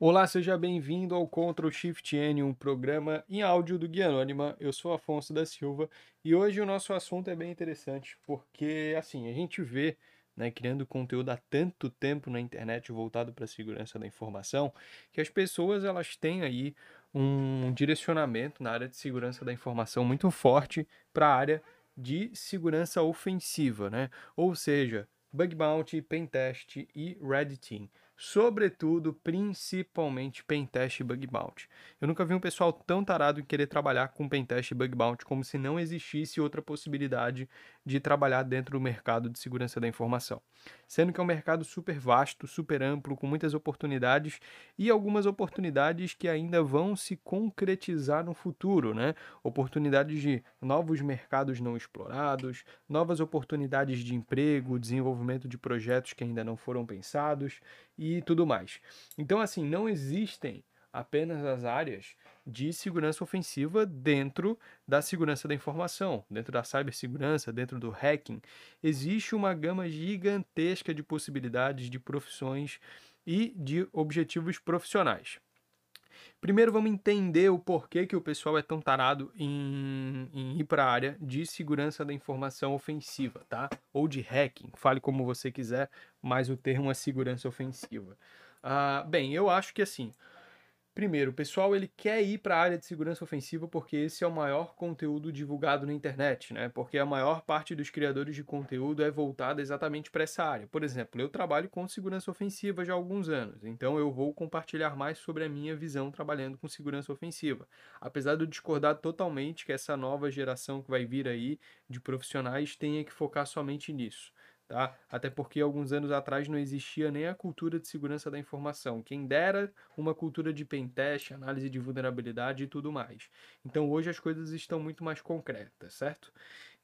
Olá, seja bem-vindo ao Ctrl Shift N, um programa em áudio do Guia Anônima. Eu sou Afonso da Silva e hoje o nosso assunto é bem interessante porque, assim, a gente vê, né, criando conteúdo há tanto tempo na internet voltado para a segurança da informação, que as pessoas elas têm aí um direcionamento na área de segurança da informação muito forte para a área de segurança ofensiva, né? Ou seja, bug bounty, pentest e red team sobretudo, principalmente pentest e bug bounty. Eu nunca vi um pessoal tão tarado em querer trabalhar com pentest e bug bounty como se não existisse outra possibilidade de trabalhar dentro do mercado de segurança da informação. Sendo que é um mercado super vasto, super amplo, com muitas oportunidades e algumas oportunidades que ainda vão se concretizar no futuro, né? Oportunidades de novos mercados não explorados, novas oportunidades de emprego, desenvolvimento de projetos que ainda não foram pensados e tudo mais. Então, assim, não existem apenas as áreas de segurança ofensiva dentro da segurança da informação, dentro da cibersegurança, dentro do hacking. Existe uma gama gigantesca de possibilidades de profissões e de objetivos profissionais. Primeiro vamos entender o porquê que o pessoal é tão tarado em, em ir para a área de segurança da informação ofensiva, tá? Ou de hacking, fale como você quiser, mas o termo é segurança ofensiva. Uh, bem, eu acho que assim, Primeiro, o pessoal ele quer ir para a área de segurança ofensiva porque esse é o maior conteúdo divulgado na internet, né? Porque a maior parte dos criadores de conteúdo é voltada exatamente para essa área. Por exemplo, eu trabalho com segurança ofensiva já há alguns anos, então eu vou compartilhar mais sobre a minha visão trabalhando com segurança ofensiva. Apesar de eu discordar totalmente que essa nova geração que vai vir aí de profissionais tenha que focar somente nisso tá? Até porque alguns anos atrás não existia nem a cultura de segurança da informação. Quem dera uma cultura de pentest, análise de vulnerabilidade e tudo mais. Então hoje as coisas estão muito mais concretas, certo?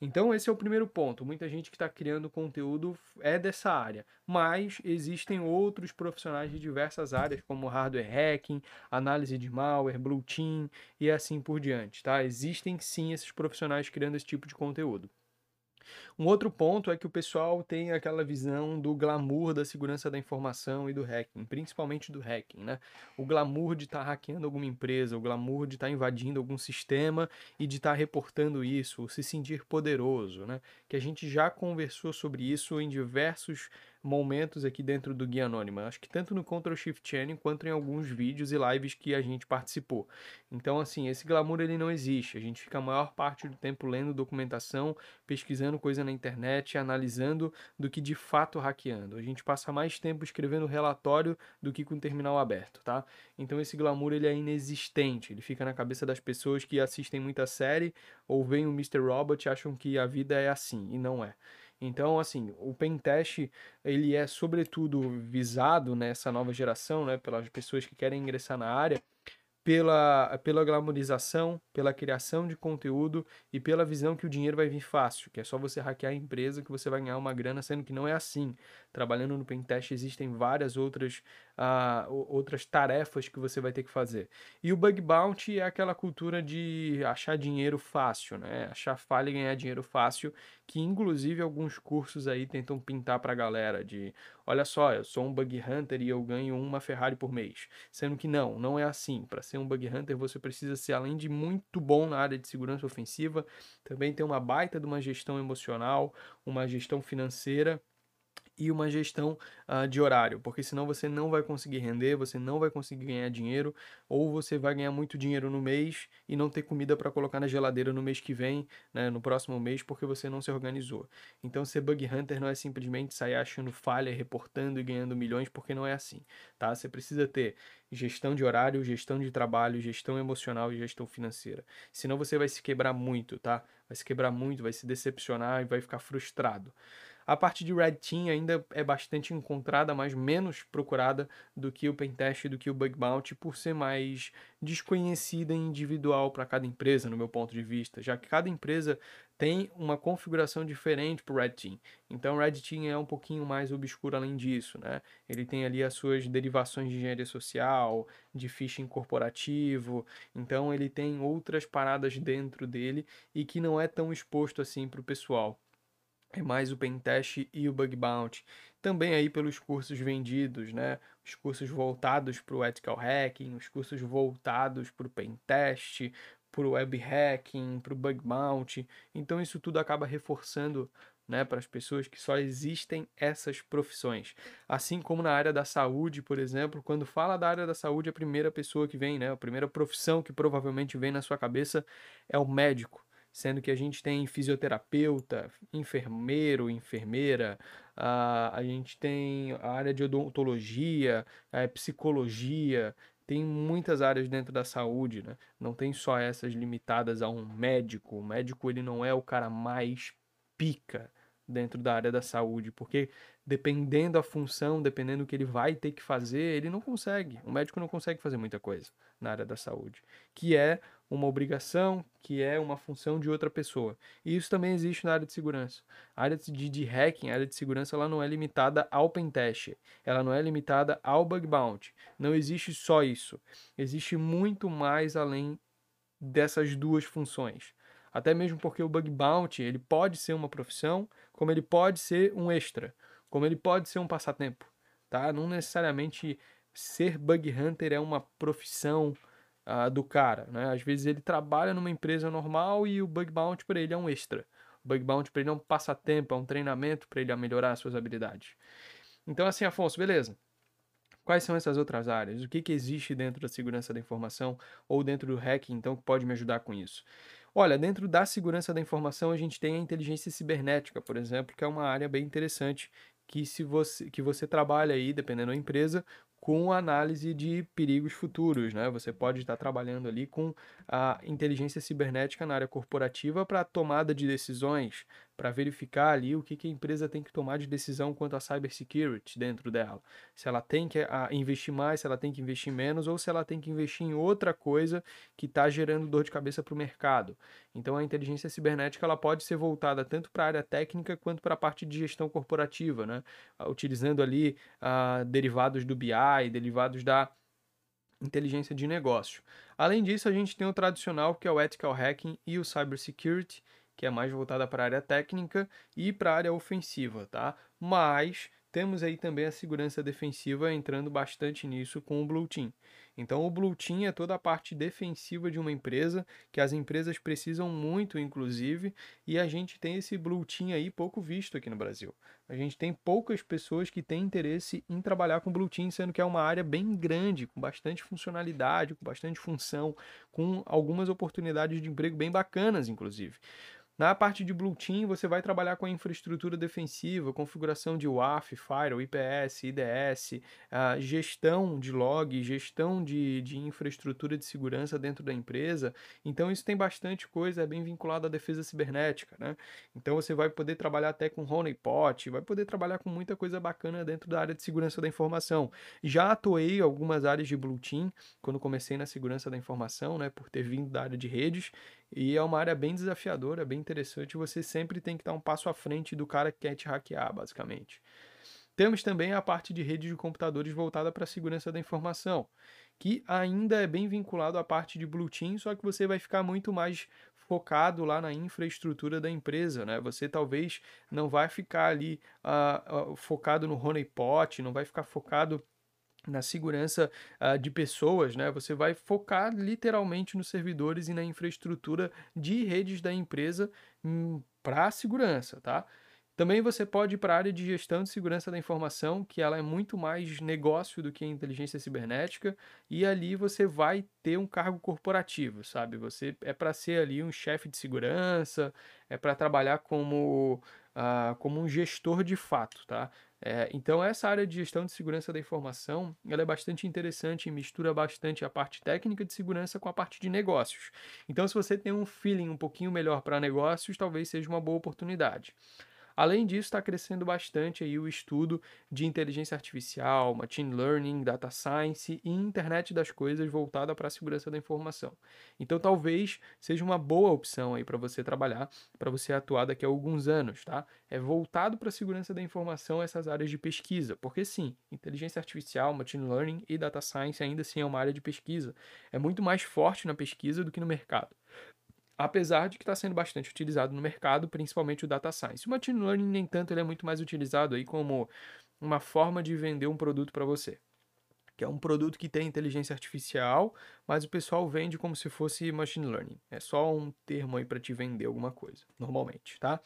Então esse é o primeiro ponto. Muita gente que está criando conteúdo é dessa área, mas existem outros profissionais de diversas áreas, como hardware hacking, análise de malware, blue team e assim por diante, tá? Existem sim esses profissionais criando esse tipo de conteúdo. Um outro ponto é que o pessoal tem aquela visão do glamour da segurança da informação e do hacking, principalmente do hacking, né? O glamour de estar tá hackeando alguma empresa, o glamour de estar tá invadindo algum sistema e de estar tá reportando isso, se sentir poderoso, né? Que a gente já conversou sobre isso em diversos momentos aqui dentro do Guia Anônima. Acho que tanto no Ctrl Shift Channel quanto em alguns vídeos e lives que a gente participou. Então, assim, esse glamour ele não existe. A gente fica a maior parte do tempo lendo documentação, pesquisando coisa na internet, analisando do que de fato hackeando. A gente passa mais tempo escrevendo relatório do que com o terminal aberto, tá? Então esse glamour ele é inexistente. Ele fica na cabeça das pessoas que assistem muita série ou veem o Mr. Robot e acham que a vida é assim e não é. Então, assim, o pentest, ele é sobretudo visado nessa nova geração, né, pelas pessoas que querem ingressar na área, pela, pela glamorização, pela criação de conteúdo e pela visão que o dinheiro vai vir fácil, que é só você hackear a empresa que você vai ganhar uma grana, sendo que não é assim. Trabalhando no Pentest existem várias outras, uh, outras tarefas que você vai ter que fazer. E o Bug Bounty é aquela cultura de achar dinheiro fácil, né? Achar falha e ganhar dinheiro fácil, que inclusive alguns cursos aí tentam pintar para a galera de, olha só, eu sou um Bug Hunter e eu ganho uma Ferrari por mês. Sendo que não, não é assim. Para ser um Bug Hunter você precisa ser, além de muito bom na área de segurança ofensiva, também ter uma baita de uma gestão emocional, uma gestão financeira e uma gestão uh, de horário, porque senão você não vai conseguir render, você não vai conseguir ganhar dinheiro, ou você vai ganhar muito dinheiro no mês e não ter comida para colocar na geladeira no mês que vem, né, no próximo mês, porque você não se organizou. Então, ser bug hunter não é simplesmente sair achando falha, reportando e ganhando milhões, porque não é assim, tá? Você precisa ter gestão de horário, gestão de trabalho, gestão emocional e gestão financeira. Senão você vai se quebrar muito, tá? Vai se quebrar muito, vai se decepcionar e vai ficar frustrado. A parte de Red Team ainda é bastante encontrada, mas menos procurada do que o Pentest e do que o Bug Bounty, por ser mais desconhecida e individual para cada empresa, no meu ponto de vista, já que cada empresa tem uma configuração diferente para o Red Team. Então, o Red Team é um pouquinho mais obscuro além disso, né? Ele tem ali as suas derivações de engenharia social, de phishing corporativo, então ele tem outras paradas dentro dele e que não é tão exposto assim para o pessoal mais o pentest e o bug bounty. também aí pelos cursos vendidos, né? Os cursos voltados para o ethical hacking, os cursos voltados para o pen test, para o web hacking, para o bug bounty. Então isso tudo acaba reforçando né, para as pessoas que só existem essas profissões. Assim como na área da saúde, por exemplo, quando fala da área da saúde, a primeira pessoa que vem, né, a primeira profissão que provavelmente vem na sua cabeça é o médico sendo que a gente tem fisioterapeuta, enfermeiro, enfermeira, a, a gente tem a área de odontologia, a psicologia, tem muitas áreas dentro da saúde, né? Não tem só essas limitadas a um médico. O médico ele não é o cara mais pica dentro da área da saúde, porque dependendo da função, dependendo do que ele vai ter que fazer, ele não consegue. O médico não consegue fazer muita coisa na área da saúde, que é uma obrigação, que é uma função de outra pessoa. E isso também existe na área de segurança. A área de, de hacking, a área de segurança, ela não é limitada ao pentest, ela não é limitada ao bug bounty. Não existe só isso. Existe muito mais além dessas duas funções. Até mesmo porque o bug bounty, ele pode ser uma profissão, como ele pode ser um extra, como ele pode ser um passatempo, tá? Não necessariamente ser bug hunter é uma profissão uh, do cara, né? Às vezes ele trabalha numa empresa normal e o bug bounty para ele é um extra. O bug bounty para ele é um passatempo, é um treinamento para ele melhorar suas habilidades. Então assim, Afonso, beleza. Quais são essas outras áreas? O que, que existe dentro da segurança da informação ou dentro do hacking, então, que pode me ajudar com isso? Olha, dentro da segurança da informação, a gente tem a inteligência cibernética, por exemplo, que é uma área bem interessante que se você que você trabalha aí, dependendo da empresa, com análise de perigos futuros, né? Você pode estar trabalhando ali com a inteligência cibernética na área corporativa para tomada de decisões, para verificar ali o que, que, a empresa tem que tomar de decisão quanto à cybersecurity dentro dela. Se ela tem que a, investir mais, se ela tem que investir menos, ou se ela tem que investir em outra coisa que está gerando dor de cabeça para o mercado. Então a inteligência cibernética ela pode ser voltada tanto para a área técnica quanto para a parte de gestão corporativa, né? utilizando ali uh, derivados do BI, derivados da inteligência de negócio. Além disso, a gente tem o tradicional, que é o ethical hacking e o cybersecurity, que é mais voltada para a área técnica e para a área ofensiva, tá? Mas temos aí também a segurança defensiva entrando bastante nisso com o Blue Team. Então, o Blue Team é toda a parte defensiva de uma empresa, que as empresas precisam muito, inclusive, e a gente tem esse Blue Team aí pouco visto aqui no Brasil. A gente tem poucas pessoas que têm interesse em trabalhar com Blue Team, sendo que é uma área bem grande, com bastante funcionalidade, com bastante função, com algumas oportunidades de emprego bem bacanas, inclusive. Na parte de Blue Team, você vai trabalhar com a infraestrutura defensiva, configuração de WAF, Firewall, IPS, IDS, a gestão de log, gestão de, de infraestrutura de segurança dentro da empresa. Então, isso tem bastante coisa, é bem vinculado à defesa cibernética, né? Então, você vai poder trabalhar até com honeypot, vai poder trabalhar com muita coisa bacana dentro da área de segurança da informação. Já atuei algumas áreas de Blue Team, quando comecei na segurança da informação, né, por ter vindo da área de redes, e é uma área bem desafiadora, bem interessante. Você sempre tem que estar um passo à frente do cara que quer te hackear, basicamente. Temos também a parte de rede de computadores voltada para a segurança da informação, que ainda é bem vinculado à parte de Blue Team, só que você vai ficar muito mais focado lá na infraestrutura da empresa, né? Você talvez não vai ficar ali uh, uh, focado no honeypot, não vai ficar focado na segurança uh, de pessoas, né? Você vai focar literalmente nos servidores e na infraestrutura de redes da empresa hum, para a segurança, tá? Também você pode ir para a área de gestão de segurança da informação, que ela é muito mais negócio do que inteligência cibernética, e ali você vai ter um cargo corporativo, sabe? Você é para ser ali um chefe de segurança, é para trabalhar como, uh, como um gestor de fato, tá? É, então essa área de gestão de segurança da informação ela é bastante interessante e mistura bastante a parte técnica de segurança com a parte de negócios. Então se você tem um feeling um pouquinho melhor para negócios, talvez seja uma boa oportunidade. Além disso, está crescendo bastante aí o estudo de inteligência artificial, machine learning, data science e internet das coisas voltada para a segurança da informação. Então, talvez seja uma boa opção aí para você trabalhar, para você atuar daqui a alguns anos, tá? É voltado para a segurança da informação essas áreas de pesquisa, porque sim, inteligência artificial, machine learning e data science ainda assim é uma área de pesquisa. É muito mais forte na pesquisa do que no mercado apesar de que está sendo bastante utilizado no mercado, principalmente o data science. O machine learning, nem tanto, ele é muito mais utilizado aí como uma forma de vender um produto para você. Que é um produto que tem inteligência artificial, mas o pessoal vende como se fosse machine learning. É só um termo aí para te vender alguma coisa, normalmente, tá?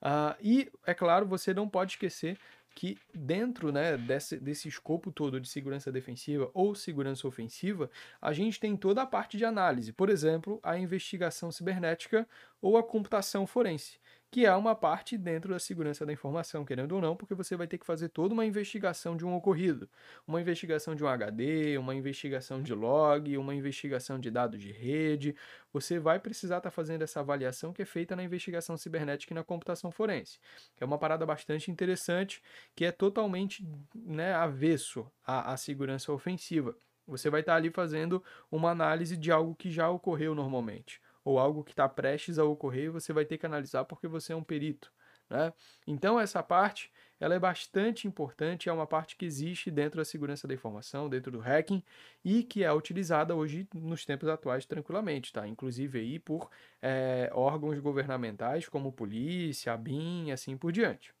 Uh, e, é claro, você não pode esquecer que dentro né, desse, desse escopo todo de segurança defensiva ou segurança ofensiva, a gente tem toda a parte de análise, por exemplo, a investigação cibernética ou a computação forense que é uma parte dentro da segurança da informação, querendo ou não, porque você vai ter que fazer toda uma investigação de um ocorrido, uma investigação de um HD, uma investigação de log, uma investigação de dados de rede. Você vai precisar estar tá fazendo essa avaliação que é feita na investigação cibernética e na computação forense, é uma parada bastante interessante, que é totalmente né, avesso à, à segurança ofensiva. Você vai estar tá ali fazendo uma análise de algo que já ocorreu normalmente ou algo que está prestes a ocorrer, você vai ter que analisar porque você é um perito. Né? Então, essa parte ela é bastante importante, é uma parte que existe dentro da segurança da informação, dentro do hacking, e que é utilizada hoje nos tempos atuais tranquilamente, tá? Inclusive aí por é, órgãos governamentais como polícia, a BIM assim por diante.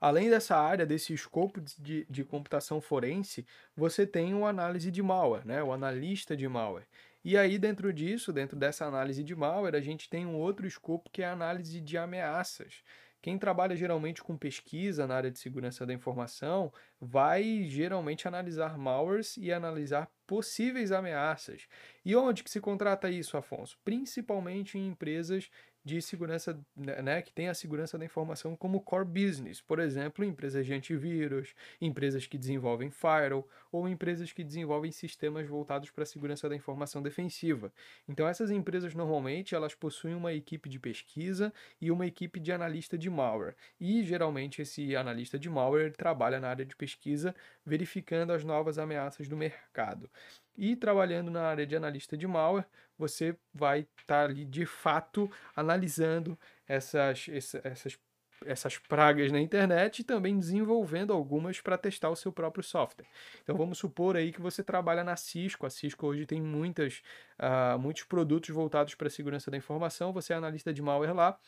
Além dessa área, desse escopo de, de computação forense, você tem o análise de malware, né? o analista de malware. E aí, dentro disso, dentro dessa análise de malware, a gente tem um outro escopo que é a análise de ameaças. Quem trabalha geralmente com pesquisa na área de segurança da informação vai geralmente analisar malwares e analisar possíveis ameaças. E onde que se contrata isso, Afonso? Principalmente em empresas de segurança, né, né, que tem a segurança da informação como core business. Por exemplo, empresas de antivírus, empresas que desenvolvem firewall ou empresas que desenvolvem sistemas voltados para a segurança da informação defensiva. Então, essas empresas normalmente elas possuem uma equipe de pesquisa e uma equipe de analista de malware. E geralmente esse analista de malware trabalha na área de pesquisa, verificando as novas ameaças do mercado. E trabalhando na área de analista de malware, você vai estar tá ali de fato analisando essas, essas, essas pragas na internet e também desenvolvendo algumas para testar o seu próprio software. Então vamos supor aí que você trabalha na Cisco. A Cisco hoje tem muitas, uh, muitos produtos voltados para a segurança da informação. Você é analista de malware lá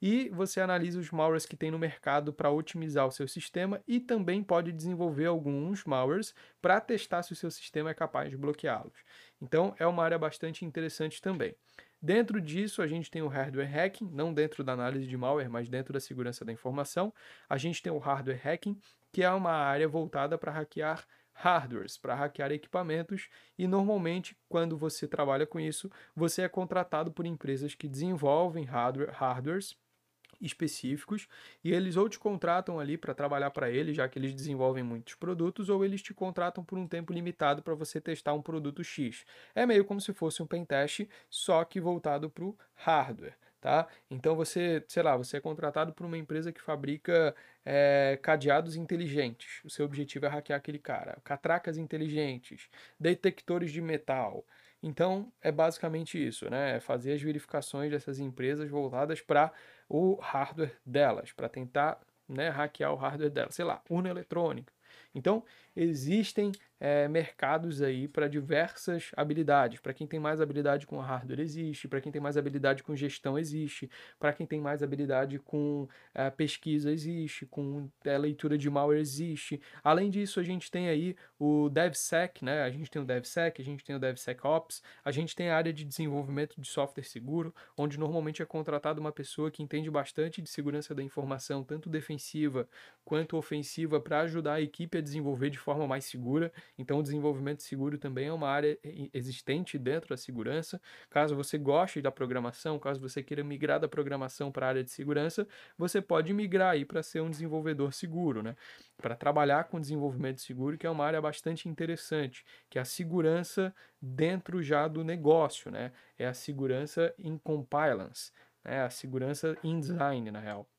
e você analisa os malwares que tem no mercado para otimizar o seu sistema e também pode desenvolver alguns malwares para testar se o seu sistema é capaz de bloqueá-los. Então é uma área bastante interessante também. Dentro disso, a gente tem o hardware hacking, não dentro da análise de malware, mas dentro da segurança da informação. A gente tem o hardware hacking, que é uma área voltada para hackear hardwares, para hackear equipamentos, e normalmente, quando você trabalha com isso, você é contratado por empresas que desenvolvem hardware, hardwares específicos e eles ou te contratam ali para trabalhar para eles, já que eles desenvolvem muitos produtos, ou eles te contratam por um tempo limitado para você testar um produto X. É meio como se fosse um pentest, só que voltado para o hardware. Tá? Então você, sei lá, você é contratado por uma empresa que fabrica é, cadeados inteligentes. O seu objetivo é hackear aquele cara. Catracas inteligentes, detectores de metal. Então é basicamente isso, né? É fazer as verificações dessas empresas voltadas para o hardware delas, para tentar né, hackear o hardware delas, sei lá, urna eletrônica. Então, existem é, mercados aí para diversas habilidades. Para quem tem mais habilidade com hardware, existe. Para quem tem mais habilidade com gestão, existe. Para quem tem mais habilidade com é, pesquisa, existe. Com é, leitura de malware, existe. Além disso, a gente tem aí o DevSec, né? A gente tem o DevSec, a gente tem o DevSecOps, a gente tem a área de desenvolvimento de software seguro, onde normalmente é contratada uma pessoa que entende bastante de segurança da informação, tanto defensiva quanto ofensiva, para ajudar a equipe a desenvolver de forma mais segura. Então, o desenvolvimento seguro também é uma área existente dentro da segurança. Caso você goste da programação, caso você queira migrar da programação para a área de segurança, você pode migrar aí para ser um desenvolvedor seguro, né? Para trabalhar com desenvolvimento seguro, que é uma área bastante interessante, que é a segurança dentro já do negócio, né? É a segurança em compliance, né? A segurança em design, na real.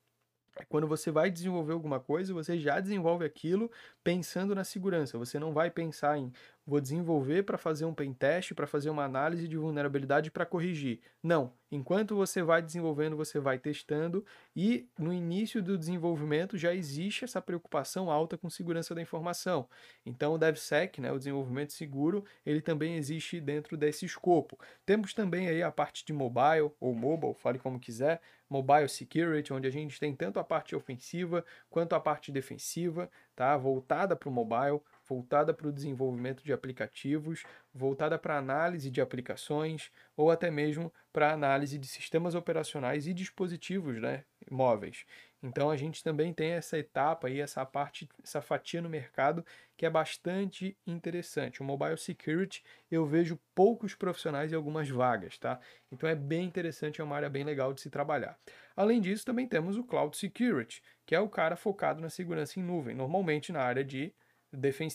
Quando você vai desenvolver alguma coisa, você já desenvolve aquilo pensando na segurança. Você não vai pensar em vou desenvolver para fazer um pen teste, para fazer uma análise de vulnerabilidade para corrigir. Não. Enquanto você vai desenvolvendo, você vai testando e no início do desenvolvimento já existe essa preocupação alta com segurança da informação. Então o DevSec, né, o desenvolvimento seguro, ele também existe dentro desse escopo. Temos também aí a parte de mobile ou mobile, fale como quiser, mobile security, onde a gente tem tanto a parte ofensiva quanto a parte defensiva, tá? Voltada para o mobile, voltada para o desenvolvimento de aplicativos, voltada para análise de aplicações ou até mesmo para análise de sistemas operacionais e dispositivos né, móveis. Então a gente também tem essa etapa e essa parte, essa fatia no mercado que é bastante interessante. O mobile security eu vejo poucos profissionais e algumas vagas, tá? Então é bem interessante, é uma área bem legal de se trabalhar. Além disso, também temos o cloud security, que é o cara focado na segurança em nuvem, normalmente na área de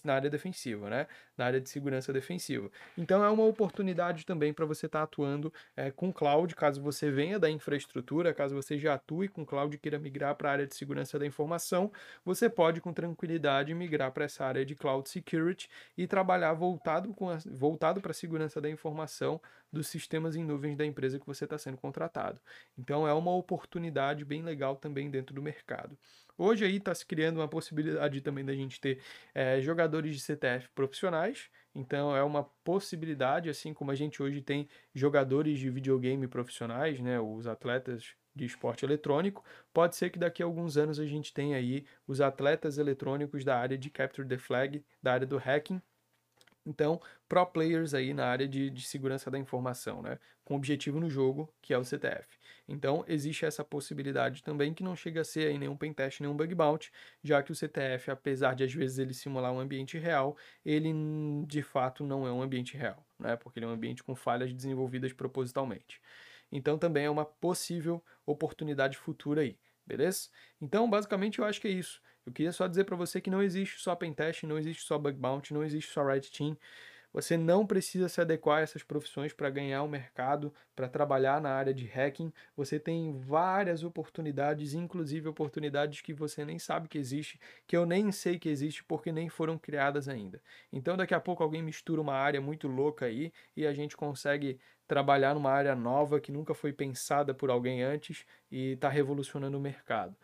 na área defensiva, né? Na área de segurança defensiva. Então é uma oportunidade também para você estar tá atuando é, com cloud, caso você venha da infraestrutura, caso você já atue com cloud e queira migrar para a área de segurança da informação, você pode com tranquilidade migrar para essa área de cloud security e trabalhar voltado com voltado para a segurança da informação dos sistemas em nuvens da empresa que você está sendo contratado. Então é uma oportunidade bem legal também dentro do mercado. Hoje aí está se criando uma possibilidade também da gente ter é, jogadores de CTF profissionais, então é uma possibilidade, assim como a gente hoje tem jogadores de videogame profissionais, né, os atletas de esporte eletrônico, pode ser que daqui a alguns anos a gente tenha aí os atletas eletrônicos da área de Capture the Flag, da área do hacking, então, pro players aí na área de, de segurança da informação, né? Com objetivo no jogo, que é o CTF. Então, existe essa possibilidade também que não chega a ser aí nenhum pentest, nenhum bug bounty, já que o CTF, apesar de às vezes ele simular um ambiente real, ele de fato não é um ambiente real, né? Porque ele é um ambiente com falhas desenvolvidas propositalmente. Então, também é uma possível oportunidade futura aí, beleza? Então, basicamente, eu acho que é isso. Eu queria só dizer para você que não existe só pentest, não existe só bug bounty, não existe só red team. Você não precisa se adequar a essas profissões para ganhar o mercado, para trabalhar na área de hacking. Você tem várias oportunidades, inclusive oportunidades que você nem sabe que existe, que eu nem sei que existe porque nem foram criadas ainda. Então daqui a pouco alguém mistura uma área muito louca aí e a gente consegue trabalhar numa área nova que nunca foi pensada por alguém antes e está revolucionando o mercado.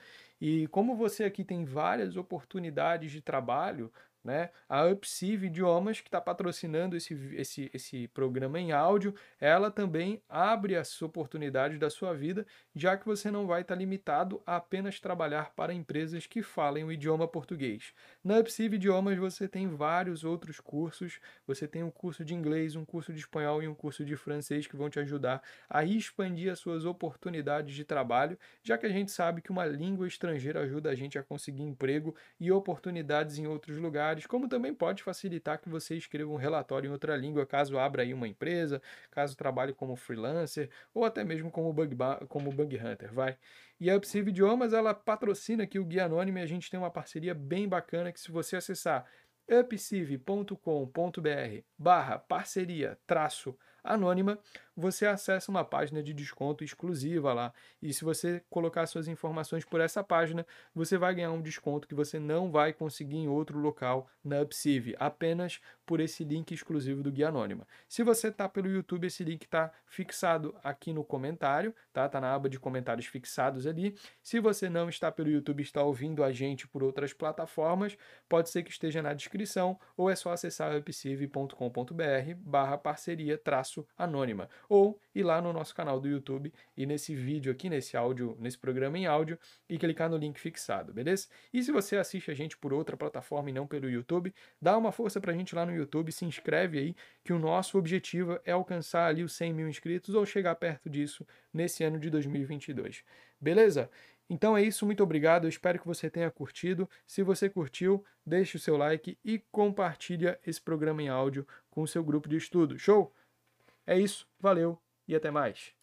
E como você aqui tem várias oportunidades de trabalho, né? A Upsive Idiomas, que está patrocinando esse, esse, esse programa em áudio, ela também abre as oportunidades da sua vida, já que você não vai estar tá limitado a apenas trabalhar para empresas que falem o idioma português. Na Upsive Idiomas você tem vários outros cursos, você tem um curso de inglês, um curso de espanhol e um curso de francês que vão te ajudar a expandir as suas oportunidades de trabalho, já que a gente sabe que uma língua estrangeira ajuda a gente a conseguir emprego e oportunidades em outros lugares lugares, como também pode facilitar que você escreva um relatório em outra língua, caso abra aí uma empresa, caso trabalhe como freelancer ou até mesmo como bug, como bug hunter, vai. E a Upsive Idiomas, ela patrocina aqui o Guia Anônimo e a gente tem uma parceria bem bacana que se você acessar upsive.com.br barra parceria traço anônima, você acessa uma página de desconto exclusiva lá. E se você colocar suas informações por essa página, você vai ganhar um desconto que você não vai conseguir em outro local na Upsive, apenas por esse link exclusivo do Guia Anônima. Se você está pelo YouTube, esse link está fixado aqui no comentário, tá? Tá na aba de comentários fixados ali. Se você não está pelo YouTube, está ouvindo a gente por outras plataformas, pode ser que esteja na descrição ou é só acessar upsive.com.br barra parceria traço anônima ou ir lá no nosso canal do YouTube e nesse vídeo aqui, nesse áudio, nesse programa em áudio e clicar no link fixado, beleza? E se você assiste a gente por outra plataforma e não pelo YouTube, dá uma força pra gente lá no YouTube, se inscreve aí, que o nosso objetivo é alcançar ali os 100 mil inscritos ou chegar perto disso nesse ano de 2022. Beleza? Então é isso, muito obrigado. Eu espero que você tenha curtido. Se você curtiu, deixe o seu like e compartilha esse programa em áudio com o seu grupo de estudo. Show? É isso, valeu e até mais.